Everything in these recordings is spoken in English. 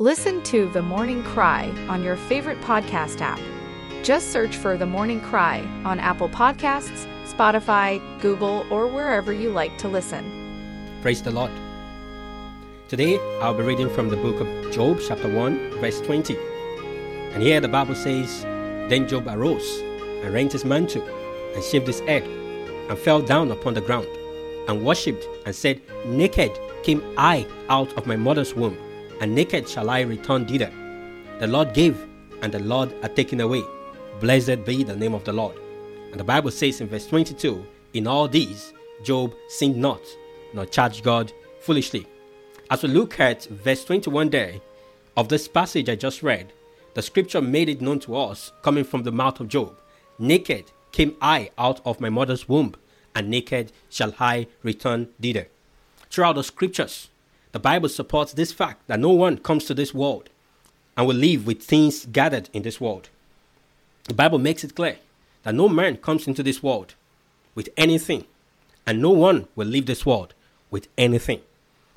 Listen to The Morning Cry on your favorite podcast app. Just search for The Morning Cry on Apple Podcasts, Spotify, Google, or wherever you like to listen. Praise the Lord. Today I'll be reading from the book of Job, chapter 1, verse 20. And here the Bible says, Then Job arose and rent his mantle and shaved his head and fell down upon the ground and worshipped and said, Naked came I out of my mother's womb, and naked shall I return thither. The Lord gave, and the Lord hath taken away. Blessed be the name of the Lord. And the Bible says in verse 22 In all these, Job sinned not, nor charged God foolishly. As we look at verse 21 there of this passage I just read, the scripture made it known to us coming from the mouth of Job Naked came I out of my mother's womb, and naked shall I return thither. Throughout the scriptures, the Bible supports this fact that no one comes to this world and will live with things gathered in this world. The Bible makes it clear that no man comes into this world with anything, and no one will leave this world with anything.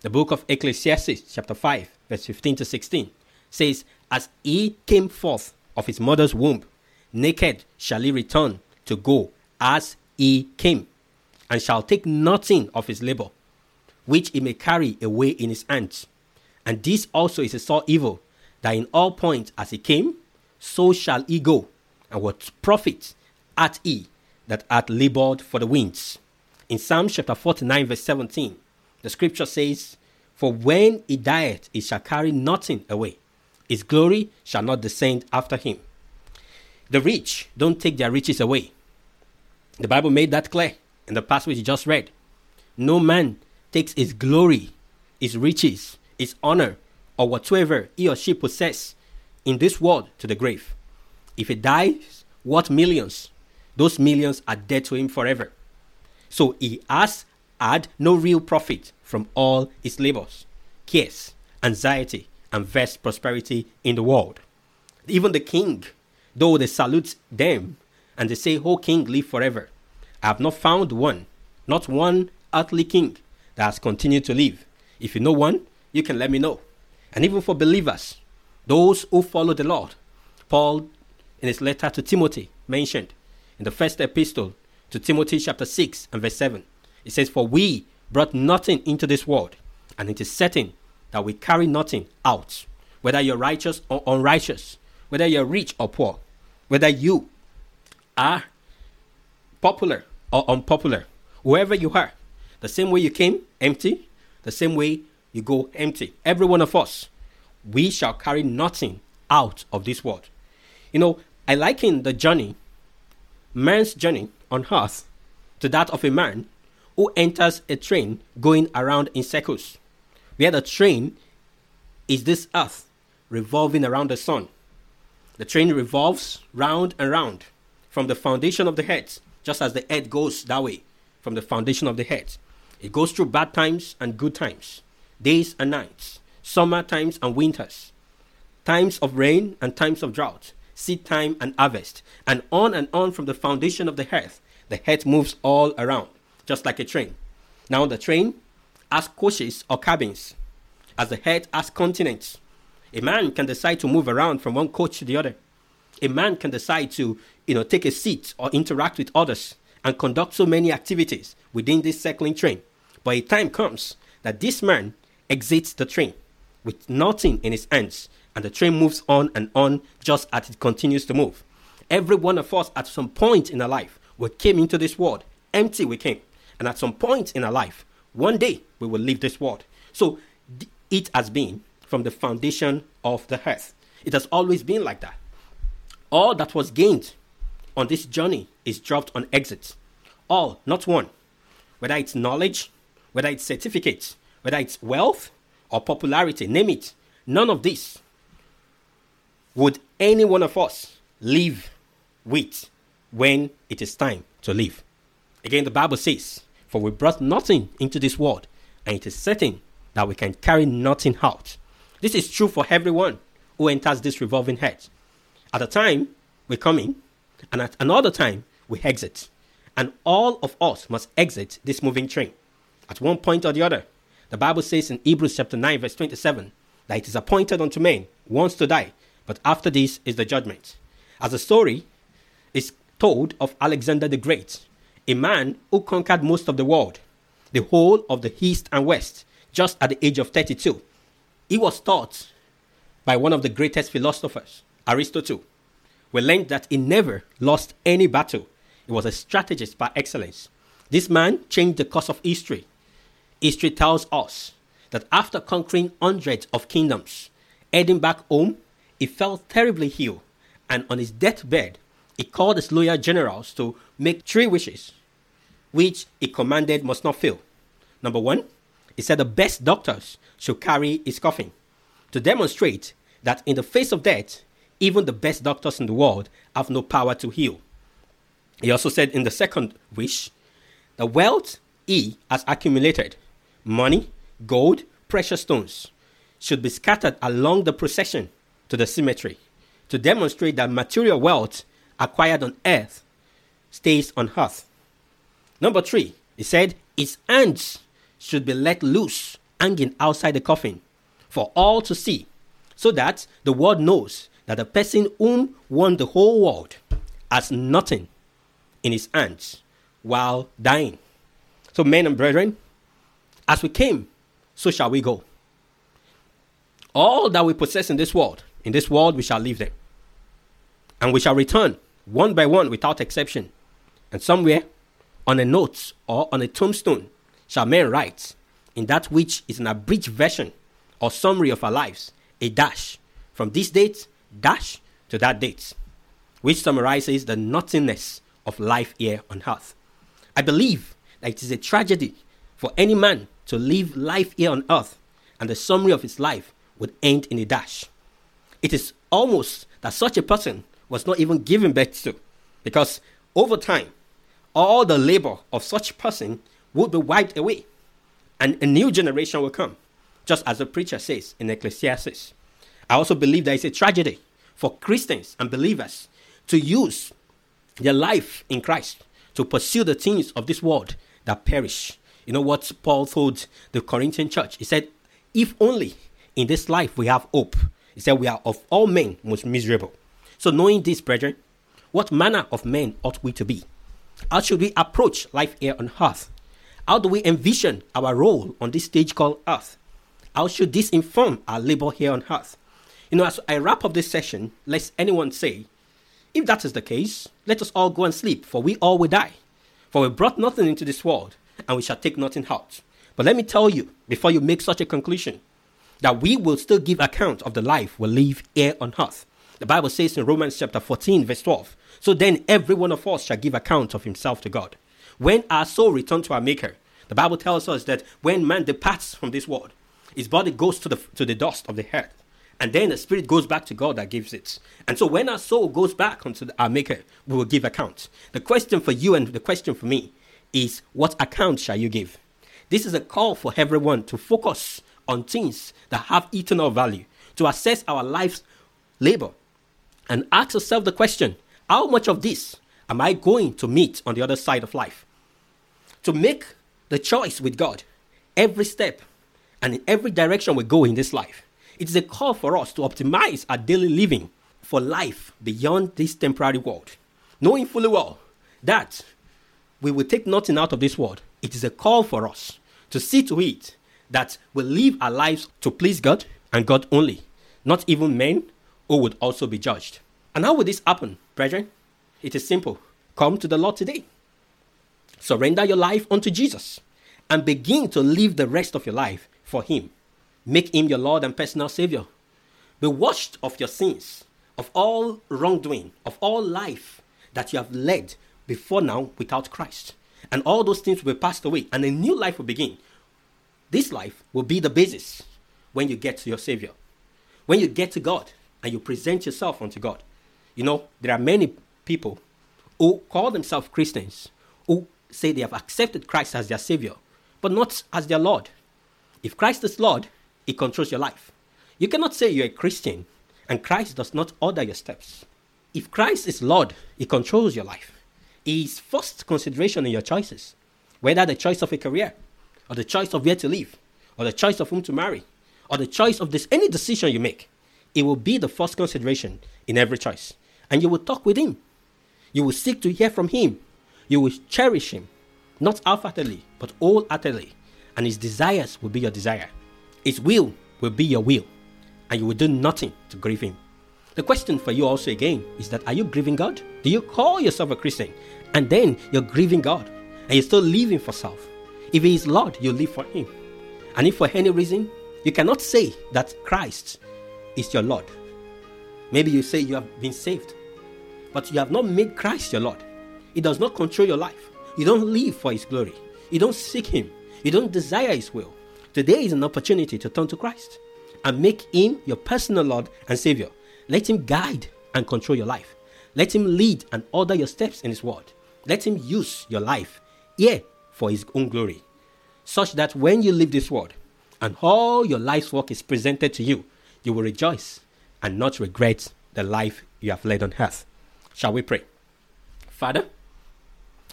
The book of Ecclesiastes, chapter 5, verse 15 to 16, says, As he came forth of his mother's womb, naked shall he return to go as he came, and shall take nothing of his labor, which he may carry away in his hands. And this also is a sore evil, that in all points as he came, so shall he go, and what profit hath he that hath labored for the winds? In Psalm chapter 49, verse 17, the scripture says, For when he dieth, he shall carry nothing away. His glory shall not descend after him. The rich don't take their riches away. The Bible made that clear in the passage we just read. No man takes his glory, his riches, his honor, or whatsoever he or she possess in this world to the grave. If he dies, what millions? Those millions are dead to him forever. So he has had no real profit from all his labors, cares, anxiety, and vast prosperity in the world. Even the king, though they salute them and they say, O king, live forever, I have not found one, not one earthly king that has continued to live. If you know one, you can let me know. And even for believers, those who follow the Lord, Paul, in his letter to Timothy, mentioned in the first epistle to Timothy, chapter 6 and verse 7, it says, For we brought nothing into this world, and it is certain that we carry nothing out, whether you're righteous or unrighteous, whether you're rich or poor, whether you are popular or unpopular, whoever you are, the same way you came empty, the same way you go empty. Every one of us, we shall carry nothing out of this world. You know, I liken the journey, man's journey on earth, to that of a man who enters a train going around in circles, where the train is this earth revolving around the sun. The train revolves round and round from the foundation of the head, just as the head goes that way from the foundation of the head. It goes through bad times and good times, days and nights, summer times and winters, times of rain and times of drought, seed time and harvest, and on and on from the foundation of the earth. The head moves all around, just like a train. Now, the train has coaches or cabins, as the head has continents. A man can decide to move around from one coach to the other. A man can decide to, you know, take a seat or interact with others and conduct so many activities within this circling train. But a time comes that this man exits the train with nothing in his hands, and the train moves on and on just as it continues to move. Every one of us, at some point in our life, we came into this world empty. We came, and at some point in our life, one day we will leave this world. So it has been from the foundation of the earth. It has always been like that. All that was gained on this journey is dropped on exit. All, not one. Whether it's knowledge, whether it's certificates, whether it's wealth or popularity, name it. None of this would any one of us live with when it is time to live. Again, the Bible says, For we brought nothing into this world, and it is certain that we can carry nothing out. This is true for everyone who enters this revolving head. At a time, we come in, and at another time, we exit. And all of us must exit this moving train at one point or the other. The Bible says in Hebrews chapter 9, verse 27, that it is appointed unto men once to die, but after this is the judgment. As the story is told of Alexander the Great, a man who conquered most of the world, the whole of the East and West, just at the age of 32. He was taught by one of the greatest philosophers, Aristotle. We learned that he never lost any battle. He was a strategist by excellence. This man changed the course of history. History tells us that after conquering hundreds of kingdoms, heading back home, he fell terribly ill, and on his deathbed, he called his loyal generals to make three wishes, which he commanded must not fail. Number one, he said the best doctors should carry his coffin to demonstrate that in the face of death, even the best doctors in the world have no power to heal. He also said in the second wish, the wealth he has accumulated, money, gold, precious stones, should be scattered along the procession to the cemetery to demonstrate that material wealth acquired on earth stays on earth. Number three, he said his hands should be let loose, hanging outside the coffin for all to see, so that the world knows that the person whom won the whole world has nothing in his hands while dying. So, men and brethren, as we came, so shall we go. All that we possess in this world, in this world we shall leave them. And we shall return one by one without exception. And somewhere on a note or on a tombstone shall men write, in that which is an abridged version or summary of our lives, a dash from this date, dash to that date, which summarizes the nothingness of life here on earth. I believe that it is a tragedy for any man to live life here on earth and the summary of his life would end in a dash. It is almost that such a person was not even given birth to because over time all the labor of such person would be wiped away and a new generation will come just as the preacher says in ecclesiastes i also believe that it's a tragedy for christians and believers to use their life in christ to pursue the things of this world that perish you know what paul told the corinthian church he said if only in this life we have hope he said we are of all men most miserable so knowing this brethren what manner of men ought we to be how should we approach life here on earth? How do we envision our role on this stage called earth? How should this inform our labor here on earth? You know, as I wrap up this session, lest anyone say, if that is the case, let us all go and sleep, for we all will die. For we brought nothing into this world, and we shall take nothing out. But let me tell you, before you make such a conclusion, that we will still give account of the life we live here on earth. The Bible says in Romans chapter 14, verse 12, so then every one of us shall give account of himself to God. When our soul returns to our Maker, the Bible tells us that when man departs from this world, his body goes to the, to the dust of the earth. And then the spirit goes back to God that gives it. And so when our soul goes back unto our Maker, we will give account. The question for you and the question for me is what account shall you give? This is a call for everyone to focus on things that have eternal value, to assess our life's labor, and ask yourself the question how much of this am I going to meet on the other side of life? To make the choice with God every step and in every direction we go in this life. It is a call for us to optimize our daily living for life beyond this temporary world. Knowing fully well that we will take nothing out of this world, it is a call for us to see to it that we live our lives to please God and God only, not even men who would also be judged. And how would this happen, brethren? It is simple. Come to the Lord today. Surrender your life unto Jesus and begin to live the rest of your life for Him. Make Him your Lord and personal Savior. Be washed of your sins, of all wrongdoing, of all life that you have led before now without Christ. And all those things will be passed away, and a new life will begin. This life will be the basis when you get to your Savior. When you get to God and you present yourself unto God. You know, there are many people who call themselves Christians who say they have accepted Christ as their Savior, but not as their Lord. If Christ is Lord, He controls your life. You cannot say you're a Christian and Christ does not order your steps. If Christ is Lord, He controls your life. Is first consideration in your choices, whether the choice of a career, or the choice of where to live, or the choice of whom to marry, or the choice of this any decision you make, it will be the first consideration in every choice. And you will talk with him. You will seek to hear from him. You will cherish him, not half-heartedly, but all wholeheartedly. And his desires will be your desire. His will will be your will. And you will do nothing to grieve him. The question for you also again is that are you grieving God? Do you call yourself a Christian and then you're grieving God and you're still living for self? If He is Lord, you live for Him. And if for any reason you cannot say that Christ is your Lord, maybe you say you have been saved, but you have not made Christ your Lord. He does not control your life. You don't live for His glory. You don't seek Him. You don't desire His will. Today is an opportunity to turn to Christ and make Him your personal Lord and Savior. Let Him guide and control your life. Let Him lead and order your steps in His word. Let Him use your life here for His own glory, such that when you leave this world and all your life's work is presented to you, you will rejoice and not regret the life you have led on earth. Shall we pray? Father,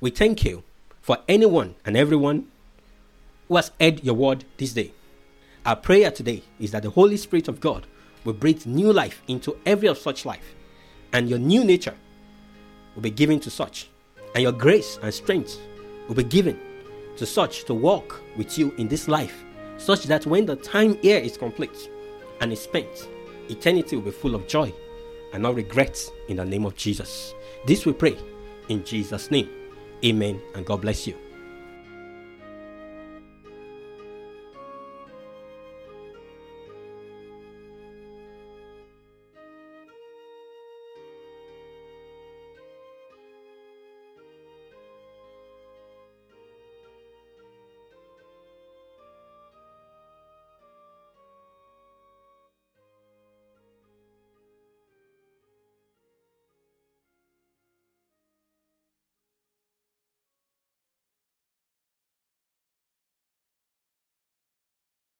we thank you for anyone and everyone who has heard your word this day. Our prayer today is that the Holy Spirit of God will breathe new life into every of such life, and your new nature will be given to such, and your grace and strength will be given to such to walk with you in this life, such that when the time here is complete and is spent, eternity will be full of joy and not regrets in the name of Jesus. This we pray in Jesus' name. Amen, and God bless you.